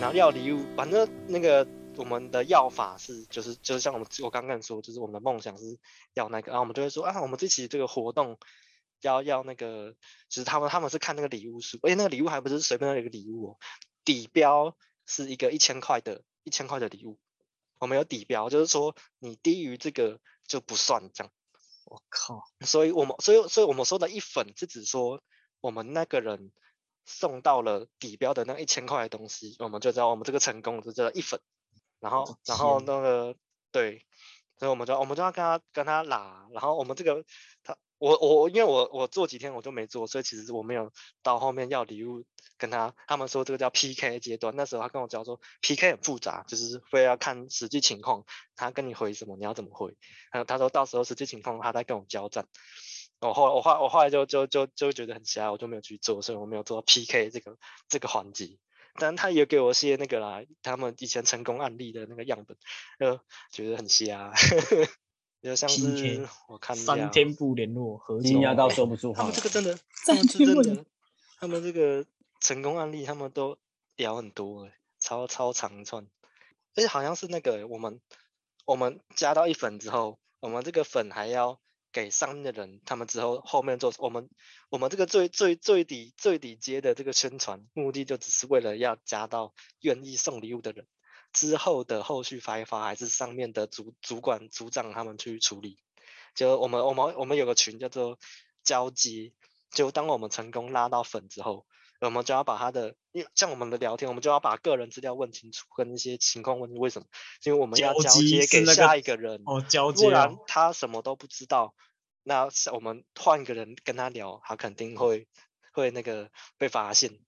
然后要礼物，反正那个我们的要法是，就是就是像我们我刚刚说，就是我们的梦想是要那个，然后我们就会说啊，我们这期这个活动要要那个，就是他们他们是看那个礼物书，而且那个礼物还不是随便的一个礼物哦，底标是一个一千块的一千块的礼物，我们有底标，就是说你低于这个就不算这样。我靠！所以我们所以所以我们说的一粉是指说我们那个人送到了底标的那一千块的东西，我们就知道我们这个成功就叫一粉。然后然后那个对，所以我们就我们就要跟他跟他拉，然后我们这个他。我我因为我我做几天我就没做，所以其实我没有到后面要礼物跟他，他们说这个叫 PK 阶段，那时候他跟我讲说 PK 很复杂，就是会要看实际情况，他跟你回什么你要怎么回，还有他说到时候实际情况他再跟我交战，我后我后我后来就就就就觉得很瞎，我就没有去做，所以我没有做到 PK 这个这个环节，但他也给我些那个啦，他们以前成功案例的那个样本，呃，觉得很瞎。就像是我看三天不联络，惊讶到说不出话。他们这个真的，他们是真的，他们这个成功案例，他们都聊很多诶，超超长串。而且好像是那个我们我们加到一粉之后，我们这个粉还要给上面的人，他们之后后面做我们我们这个最最最底最底阶的这个宣传，目的就只是为了要加到愿意送礼物的人。之后的后续发一发，还是上面的主主管组长他们去处理。就我们我们我们有个群叫做交接，就当我们成功拉到粉之后，我们就要把他的，因为像我们的聊天，我们就要把个人资料问清楚，跟一些情况问为什么，因为我们要交接给下一个人，那个、哦，交接、哦，不然他什么都不知道，那我们换一个人跟他聊，他肯定会会那个被发现。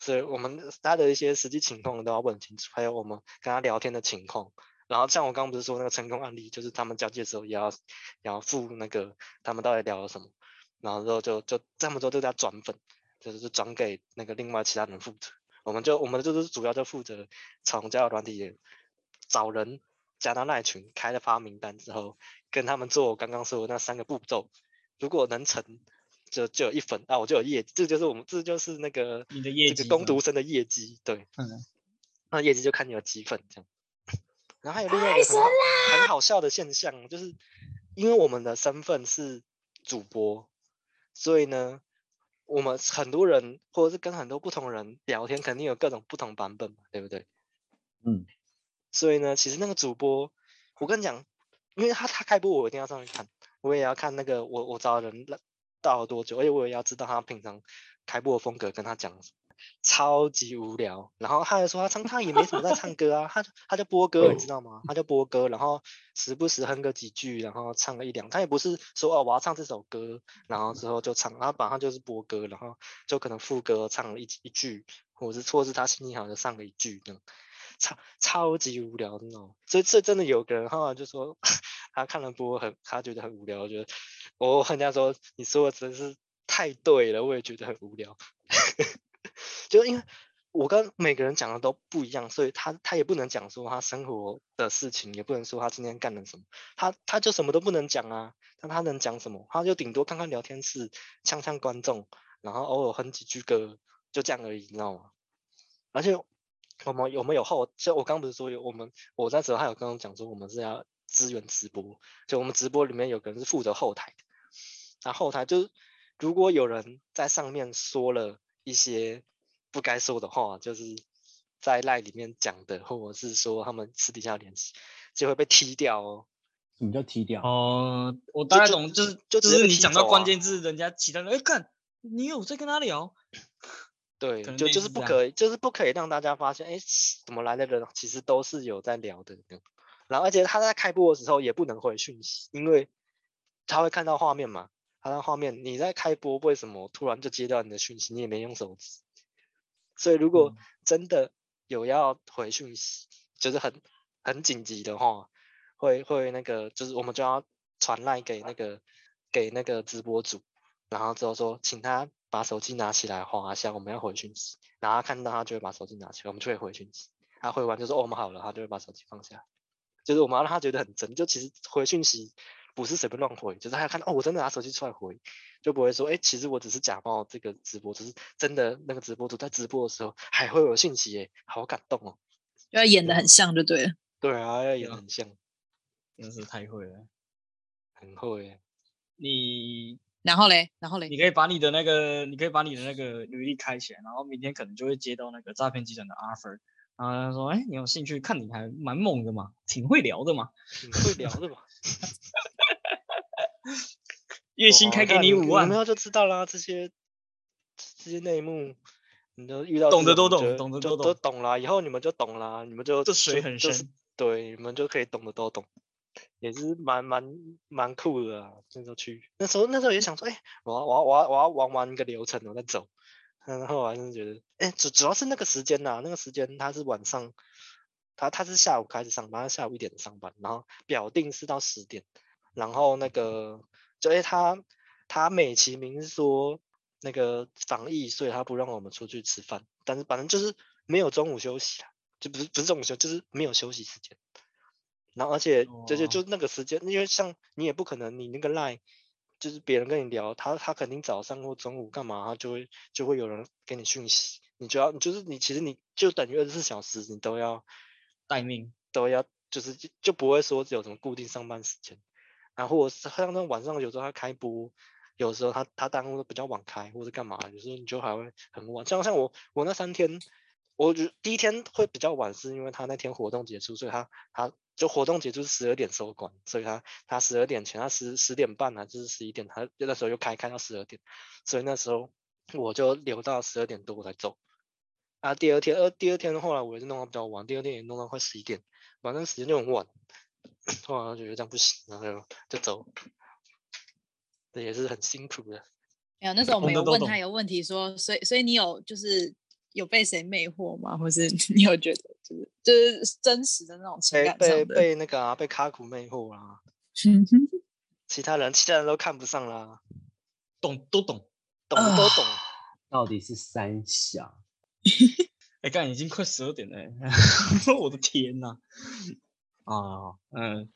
所以我们他的一些实际情况都要问清楚，还有我们跟他聊天的情况。然后像我刚刚不是说那个成功案例，就是他们交接的时候也要也要附那个他们到底聊了什么，然后之后就就这么多就在转粉，就是转给那个另外其他人负责。我们就我们就是主要就负责从交友软体找人加到那群，开了发名单之后，跟他们做我刚刚说的那三个步骤，如果能成。就就有一分啊，我就有业绩，这就是我们这就是那个你的业绩，这个工读生的业绩，对，嗯，那业绩就看你有几分这样。然后还有另外一个很好，很好笑的现象，就是因为我们的身份是主播，所以呢，我们很多人或者是跟很多不同人聊天，肯定有各种不同版本嘛，对不对？嗯，所以呢，其实那个主播，我跟你讲，因为他他开播，我一定要上去看，我也要看那个我我找的人到了多久？而且我也要知道他平常开播的风格，跟他讲什么，超级无聊。然后他还说他唱，他也没什么在唱歌啊，他他就播歌，你知道吗？他就播歌，然后时不时哼个几句，然后唱个一两。他也不是说哦，我要唱这首歌，然后之后就唱，他本上就是播歌，然后就可能副歌唱了一一句，或者是错是他心情好就上了一句，那种超超级无聊那种。所以这真的有个人后来就说 他看了播很，他觉得很无聊，我觉得。我跟人家说，你说的真是太对了，我也觉得很无聊。就因为我跟每个人讲的都不一样，所以他他也不能讲说他生活的事情，也不能说他今天干了什么，他他就什么都不能讲啊。那他能讲什么？他就顶多看看聊天室，呛呛观众，然后偶尔哼几句歌，就这样而已，你知道吗？而且我们有没有后？就我刚不是说有我们，我那时候还有跟我讲说，我们是要支援直播，就我们直播里面有个人是负责后台的。然后他就，如果有人在上面说了一些不该说的话，就是在赖里面讲的，或者是说他们私底下联系，就会被踢掉哦。什么叫踢掉？哦、呃，我大概懂，就，是，就，就只是你讲到关键字，人家其他人哎看，你有在跟他聊？对，就就是不可以，就是不可以让大家发现，哎，怎么来的人其实都是有在聊的。然后而且他在开播的时候也不能回讯息，因为他会看到画面嘛。他的画面，你在开播，为什么突然就接到你的讯息？你也没用手机，所以如果真的有要回讯息，就是很很紧急的话，会会那个，就是我们就要传赖给那个给那个直播主，然后之后说，请他把手机拿起来划一下，我们要回讯息，然后看到他就会把手机拿起来，我们就会回讯息。他回完就说哦，我们好了，他就会把手机放下，就是我们要让他觉得很真，就其实回讯息。不是随便乱回，就是他要看到哦，我真的拿手机出来回，就不会说，哎，其实我只是假冒这个直播，只是真的那个直播主在直播的时候还会有信息，哎，好感动哦，要演得很像就对了。对啊，要演得很像，真是太会了，很会。你然后嘞，然后嘞，你可以把你的那个，你可以把你的那个履历开起来，然后明天可能就会接到那个诈骗集团的 offer。然后他说：“哎，你有兴趣？看你还蛮猛的嘛，挺会聊的嘛，挺会聊的嘛。月薪开给你五万，然后就知道啦。这些这些内幕，你都遇到懂得都懂，懂得都懂，都懂啦。以后你们就懂啦，你们就这水很深，就是，对，你们就可以懂得都懂，也是蛮蛮蛮酷的啊。那时候去，那时候那时候也想说，哎，我要我要我要我要玩完一个流程，我再走。”然后我还是觉得，哎，主主要是那个时间呐、啊，那个时间他是晚上，他他是下午开始上班，他下午一点上班，然后表定是到十点，然后那个就哎他他美其名说那个防疫，所以他不让我们出去吃饭，但是反正就是没有中午休息啊，就不是不是中午休，就是没有休息时间，然后而且就就就那个时间，因为像你也不可能你那个 line。就是别人跟你聊，他他肯定早上或中午干嘛，他就会就会有人给你讯息，你就要就是你其实你就等于二十四小时你都要待命，都要就是就就不会说有什么固定上班时间，然后像那晚上有时候他开播，有时候他他耽误的比较晚开或者干嘛，有时候你就还会很晚，像像我我那三天，我觉第一天会比较晚，是因为他那天活动结束，所以他他。就活动结束是十二点收官，所以他他十二点前，他十十点半啊，就是十一点，他那时候又开开到十二点，所以那时候我就留到十二点多我才走。啊，第二天，呃，第二天后来我也是弄到比较晚，第二天也弄到快十一点，反正时间就很晚，后来就觉得这样不行，然后就就走，这也是很辛苦的。没有，那时候我没有问他一个问题说，所以所以你有就是。有被谁魅惑吗？或是你有觉得就是就是真实的那种情感被被被那个啊，被卡古魅惑啦。其他人其他人都看不上啦，懂都懂，懂都懂。到底是三小？哎，刚已经快十二点了，我的天哪！啊，嗯，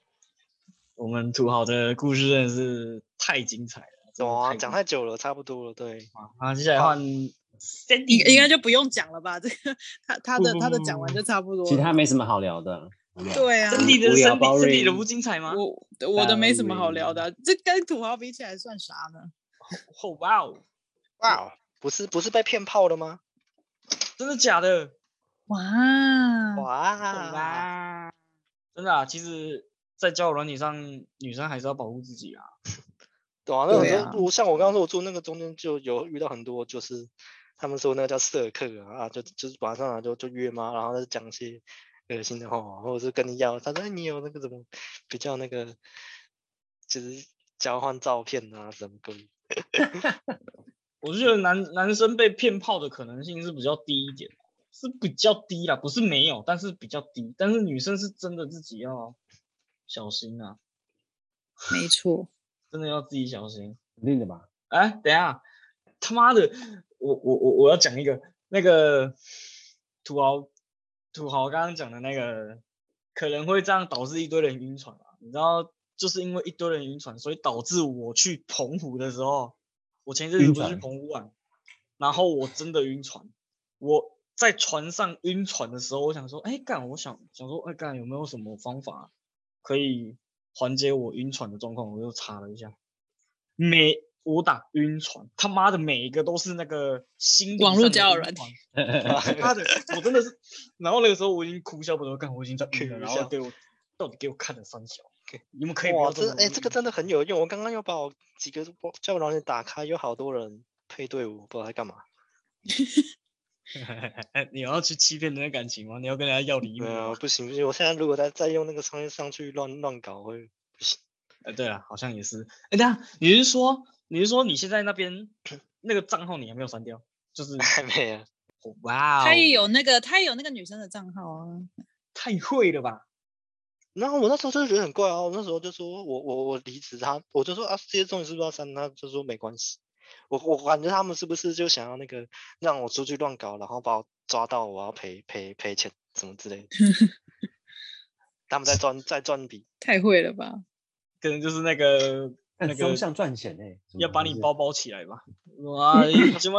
我们土豪的故事真的是太精彩了。哇，讲太久了，差不多了，对。啊，接下来换。应应该就不用讲了吧？这个他他的他的讲完就差不多。其他没什么好聊的。对啊。身体的身体身体的不精彩吗？我我的没什么好聊的，这跟土豪比起来算啥呢？哇哦哇哦，不是不是被骗炮了吗？真的假的？哇哇哇！真的啊，其实，在交友软体上，女生还是要保护自己啊。对啊，那我像我刚刚说，我住那个中间就有遇到很多就是。他们说那个叫色客啊，啊就就是晚上啊就就约嘛，然后就讲些恶心的话，或者是跟你要，他说你有那个什么比较那个，就是交换照片啊什么鬼。我觉得男男生被骗炮的可能性是比较低一点，是比较低啦，不是没有，但是比较低。但是女生是真的自己要小心啊。没错，真的要自己小心。肯定的吧？哎，等一下，他妈的！我我我我要讲一个那个土豪土豪刚刚讲的那个可能会这样导致一堆人晕船啊，你知道就是因为一堆人晕船，所以导致我去澎湖的时候，我前一阵子不是去澎湖玩，然后我真的晕船。我在船上晕船的时候，我想说，哎干，我想想说，哎干，有没有什么方法可以缓解我晕船的状况？我就查了一下，每。我打晕船，他妈的每一个都是那个心理网络交友软体，他的我真的是，然后那个时候我已经哭笑不得，干我已经在晕了，然后给我到底给我看了三小你们可以哇，这哎、欸、这个真的很有用，我刚刚又把我几个交友软件打开，有好多人配对我，不知道在干嘛。你要去欺骗人家感情吗？你要跟人家要礼物？对啊，不行不行，我现在如果再再用那个商业上去乱乱搞会不行。哎、欸，对了，好像也是。哎、欸，等下你是说？你是说你现在那边 那个账号你还没有删掉？就是还没有。哇哦，他也有那个，他也有那个女生的账号啊，太会了吧？然后我那时候就觉得很怪啊，我那时候就说我我我离职他，我就说啊，这些东西是不是要删？他就说没关系。我我感觉他们是不是就想要那个让我出去乱搞，然后把我抓到，我要赔赔赔钱什么之类的？他们在赚在赚笔，太会了吧？可能就是那个 那个双向赚钱哎，要把你包包起来吧？哇，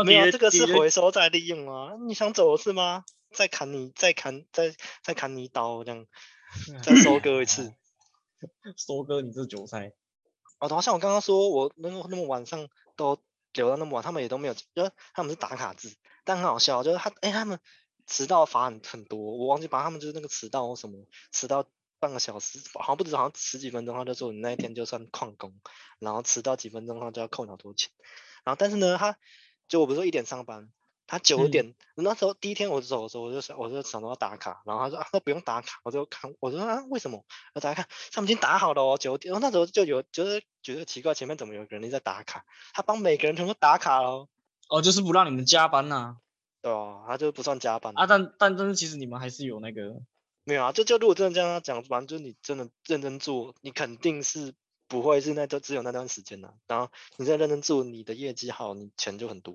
没有这个是回收再利用啊！你想走是吗？再砍你，再砍，再再砍你一刀，这样再收割一次，收割你这韭菜。哦，好像我刚刚说我那个那么晚上都留到那么晚，他们也都没有，就是他们是打卡制，但很好笑，就是他哎、他们迟到罚很很多，我忘记把他们就是那个迟到什么迟到半个小时，好像不止好像十几分钟，他就说你那一天就算旷工，然后迟到几分钟他就要扣你好多钱，然后但是呢他就我不是说一点上班。他九点、嗯、那时候第一天我走的时候，我就想，我就想到要打卡，然后他说啊，那不用打卡，我就看，我说啊，为什么？我打卡，他们已经打好了哦，九点。然后那时候就有就是觉得奇怪，前面怎么有个人在打卡？他帮每个人全部打卡了。哦，就是不让你们加班呐、啊。对啊，他就不算加班。啊，但但但是其实你们还是有那个。没有啊，就就如果真的这样讲，反正就是你真的认真做，你肯定是不会是那就只有那段时间的、啊。然后你再认真做，你的业绩好，你钱就很多。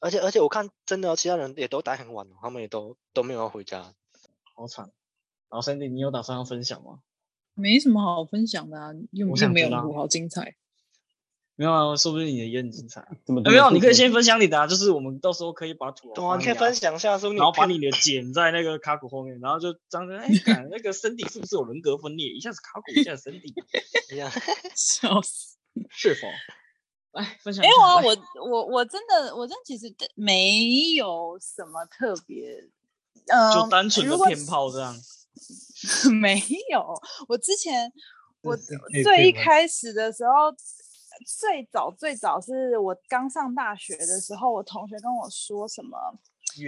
而且而且我看真的，其他人也都待很晚，他们也都都没有要回家，好惨。然后 Sandy，你有打算要分享吗？没什么好分享的啊，又又没有录好精彩。没有啊，说不定你的也很精彩。怎么没有？你可以先分享你的啊，就是我们到时候可以把图，对啊，你可以分享一下，说然后把你的剪在那个卡古后面，然后就张着，哎，那个 Sandy 是不是有人格分裂？一下子卡古，一下子 Sandy，一样，笑死，是否？哎，分享没有啊，我我我真的，我真的其实没有什么特别，呃，就单纯的骗炮这样。没有，我之前 我最一开始的时候，最早最早是我刚上大学的时候，我同学跟我说什么，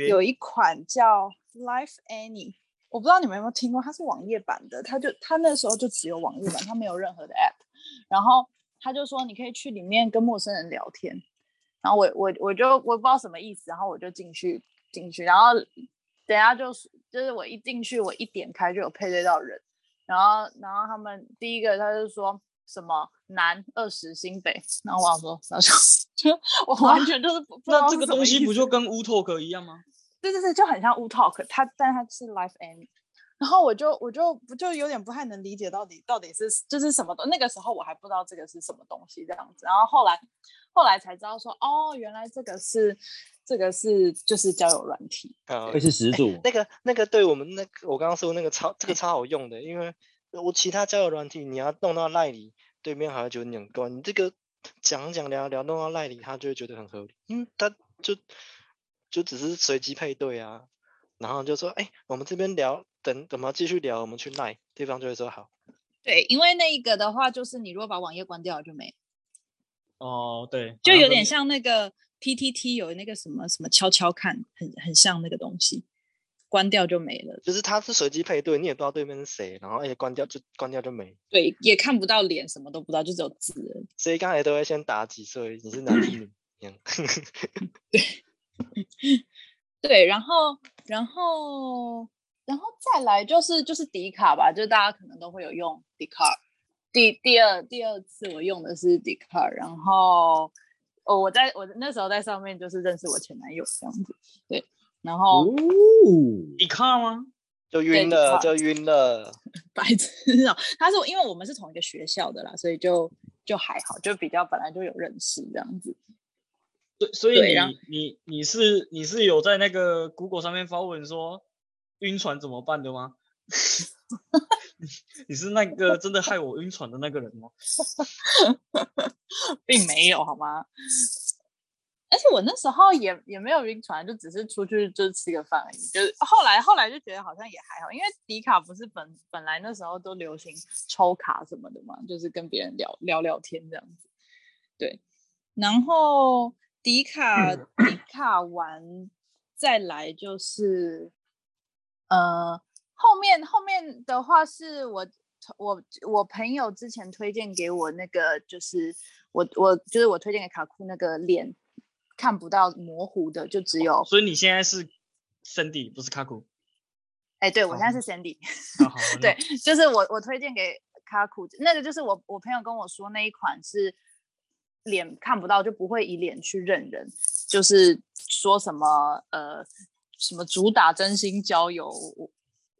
有一款叫 Life Any，我不知道你们有没有听过，它是网页版的，它就它那时候就只有网页版，它没有任何的 App，然后。他就说你可以去里面跟陌生人聊天，然后我我我就我不知道什么意思，然后我就进去进去，然后等下就是就是我一进去我一点开就有配对到人，然后然后他们第一个他就说什么南二十新北，然后我想说，然 后就就我完全就是不知道那这个东西不就跟 Wootalk 一样吗？对对对，就很像 Wootalk，它但它是 Live Any。然后我就我就不就有点不太能理解到底到底是就是什么东，那个时候我还不知道这个是什么东西这样子，然后后来后来才知道说哦，原来这个是这个是就是交友软体，啊，会是始祖。那个那个对我们那个我刚刚说那个超这个超好用的，因为我其他交友软体你要弄到赖里，对面好像觉得你很怪，你这个讲讲聊聊弄到赖里，他就会觉得很合理，嗯，他就就只是随机配对啊。然后就说，哎，我们这边聊，等怎么继续聊，我们去奈，对方就会说好。对，因为那一个的话，就是你如果把网页关掉了就没。哦，对，就有点像那个 PTT 有那个什么什么悄悄看，很很像那个东西，关掉就没了。就是它是随机配对，你也不知道对面是谁，然后哎关掉就关掉就没。对，也看不到脸，什么都不知道，就只有字。所以刚才都会先打几岁，你是男是女？对。对，然后，然后，然后再来就是就是迪卡吧，就大家可能都会有用迪卡。第第二第二次我用的是迪卡，然后哦，我在我那时候在上面就是认识我前男友这样子。对，然后迪卡吗？就晕了，就晕了。白痴啊！他是因为我们是同一个学校的啦，所以就就还好，就比较本来就有认识这样子。对，所以你你你是你是有在那个 Google 上面发文说晕船怎么办的吗？你是那个真的害我晕船的那个人吗？并没有好吗？而且我那时候也也没有晕船，就只是出去就吃个饭而已。就是后来后来就觉得好像也还好，因为迪卡不是本本来那时候都流行抽卡什么的嘛，就是跟别人聊聊聊天这样子。对，然后。迪卡迪卡完再来就是，呃，后面后面的话是我我我朋友之前推荐给我那个，就是我我就是我推荐给卡库那个脸看不到模糊的，就只有。所以你现在是 Cindy 不是卡库？哎，对我现在是 Cindy。对，就是我我推荐给卡库那个，就是我我朋友跟我说那一款是。脸看不到就不会以脸去认人，就是说什么呃什么主打真心交友，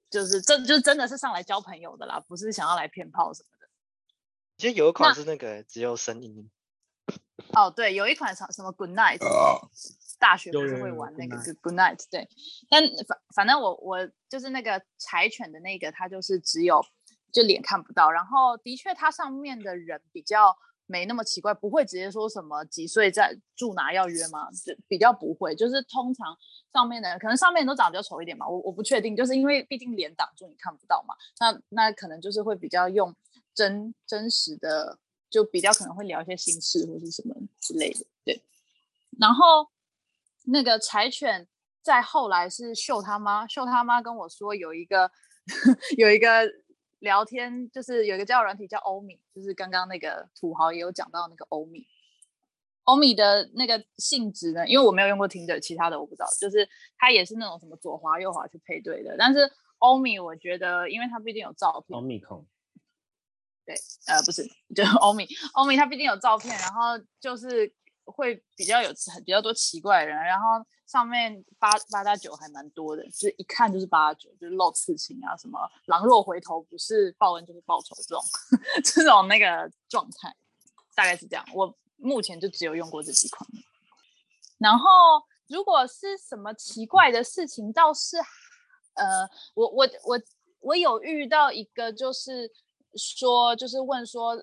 就是真就真的是上来交朋友的啦，不是想要来骗炮什么的。其实有一款是那个只有声音。哦，对，有一款什什么 Good Night，、哦、大学不是会玩那个 Good Night，对。但反反正我我就是那个柴犬的那个，它就是只有就脸看不到，然后的确它上面的人比较没那么奇怪，不会直接说什么几岁在住哪要约吗？就比较不会，就是通常上面的人可能上面都长得比较丑一点嘛，我我不确定，就是因为毕竟脸挡住你看不到嘛，那那可能就是会比较用真真实的。就比较可能会聊一些心事或是什么之类的，对。然后那个柴犬在后来是秀他妈，秀他妈跟我说有一个 有一个聊天，就是有一个交友软体叫欧米，就是刚刚那个土豪也有讲到那个欧米。欧米的那个性质呢，因为我没有用过 Tinder，其他的我不知道，就是它也是那种什么左滑右滑去配对的。但是欧米我觉得，因为它毕竟有照片。欧米控。对，呃，不是，就 欧米，欧米它毕竟有照片，然后就是会比较有很比较多奇怪的人，然后上面八八大九还蛮多的，就是一看就是八加九，就是露刺青啊，什么狼若回头，不是报恩就是报仇这种 这种那个状态，大概是这样。我目前就只有用过这几款，然后如果是什么奇怪的事情，倒是，呃，我我我我有遇到一个就是。说就是问说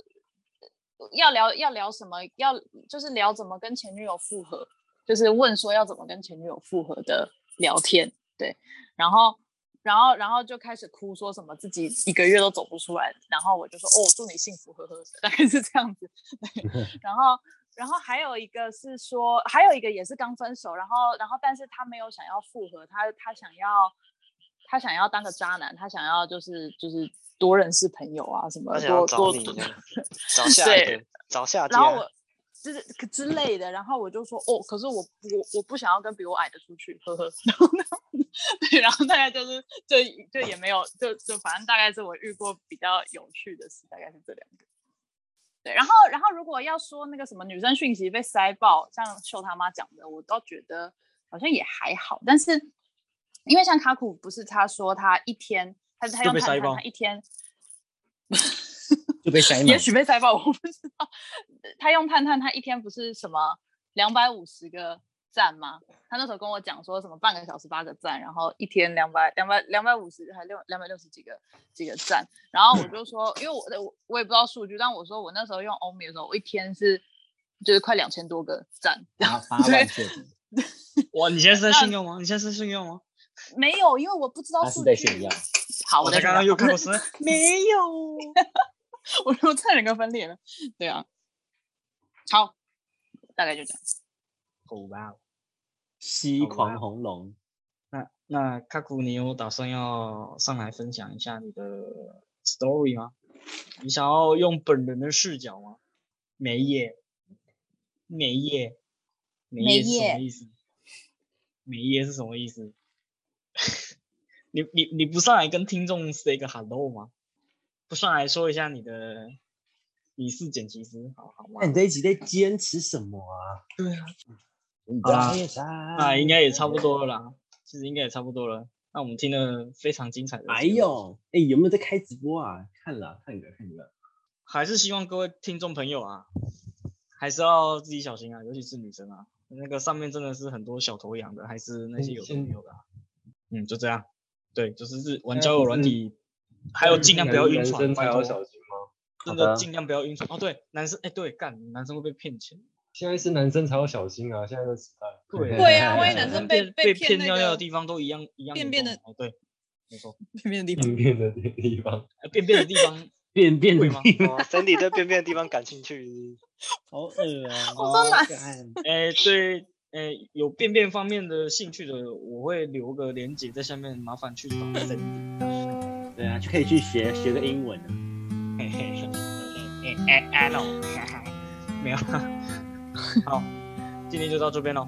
要聊要聊什么，要就是聊怎么跟前女友复合，就是问说要怎么跟前女友复合的聊天，对，然后然后然后就开始哭，说什么自己一个月都走不出来，然后我就说哦，祝你幸福，呵呵，大概是这样子，对，然后然后还有一个是说，还有一个也是刚分手，然后然后但是他没有想要复合，他他想要他想要当个渣男，他想要就是就是。多认识朋友啊，什么多多 找下对找下，然后我就是之类的，然后我就说哦，可是我我我不想要跟比我矮的出去，呵呵。然后 对，然后大概就是就就也没有就就反正大概是我遇过比较有趣的事，大概是这两个。对，然后然后如果要说那个什么女生讯息被塞爆，像秀他妈讲的，我倒觉得好像也还好，但是因为像卡库不是他说他一天。他他用探探，他一天 就被塞爆，也许被塞爆，我不知道。他用探探，他一天不是什么两百五十个赞吗？他那时候跟我讲说什么半个小时八个赞，然后一天两百两百两百五十还六两百六十几个几个赞。然后我就说，因为我我我也不知道数据，但我说我那时候用欧米的时候，我一天是就是快两千多个赞。八八万确实。哇，你现在是在信用吗？你现在是在炫耀吗？没有，因为我不知道数据。好，我刚刚又看过是 没有，我说差点跟分裂了。对啊，好，大概就这样。好吧，西狂红龙。那那卡库，你有打算要上来分享一下你的 story 吗？你想要用本人的视角吗？没耶，没耶，没耶是什么意思？没耶是什么意思？你你你不上来跟听众 say 个 hello 吗？不上来说一下你的你是剪辑师，好好吗？那你这一集在坚持什么啊？对啊，好啦，那应该也差不多了啦，其实应该也差不多了。那我们听了非常精彩的，哎呦，哎有没有在开直播啊？看了看了看了，还是希望各位听众朋友啊，还是要自己小心啊，尤其是女生啊，那个上面真的是很多小头痒的，还是那些有的没有的，嗯，就这样。对，就是是玩交友软体，还有尽量不要晕船，还要小心吗？真的尽量不要晕船哦。对，男生哎，对，干，男生会被骗钱。现在是男生才要小心啊，现在的时代。对对啊，万一 男生被被骗尿尿的地方都一样一样。便便的哦，对，没错，便便的地方，便便的地方，便便的地方，便便的地方。身体对便便的地方感兴趣，好恶啊！我说男，哎，对。哎，有便便方面的兴趣的，我会留个链接在下面，麻烦去找 Sandy。对啊，就可以去学学个英文。嘿嘿嘿，哎哎，no，没有。好，今天就到这边喽，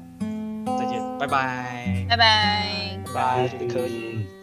再见，拜拜，拜拜，拜拜，可以。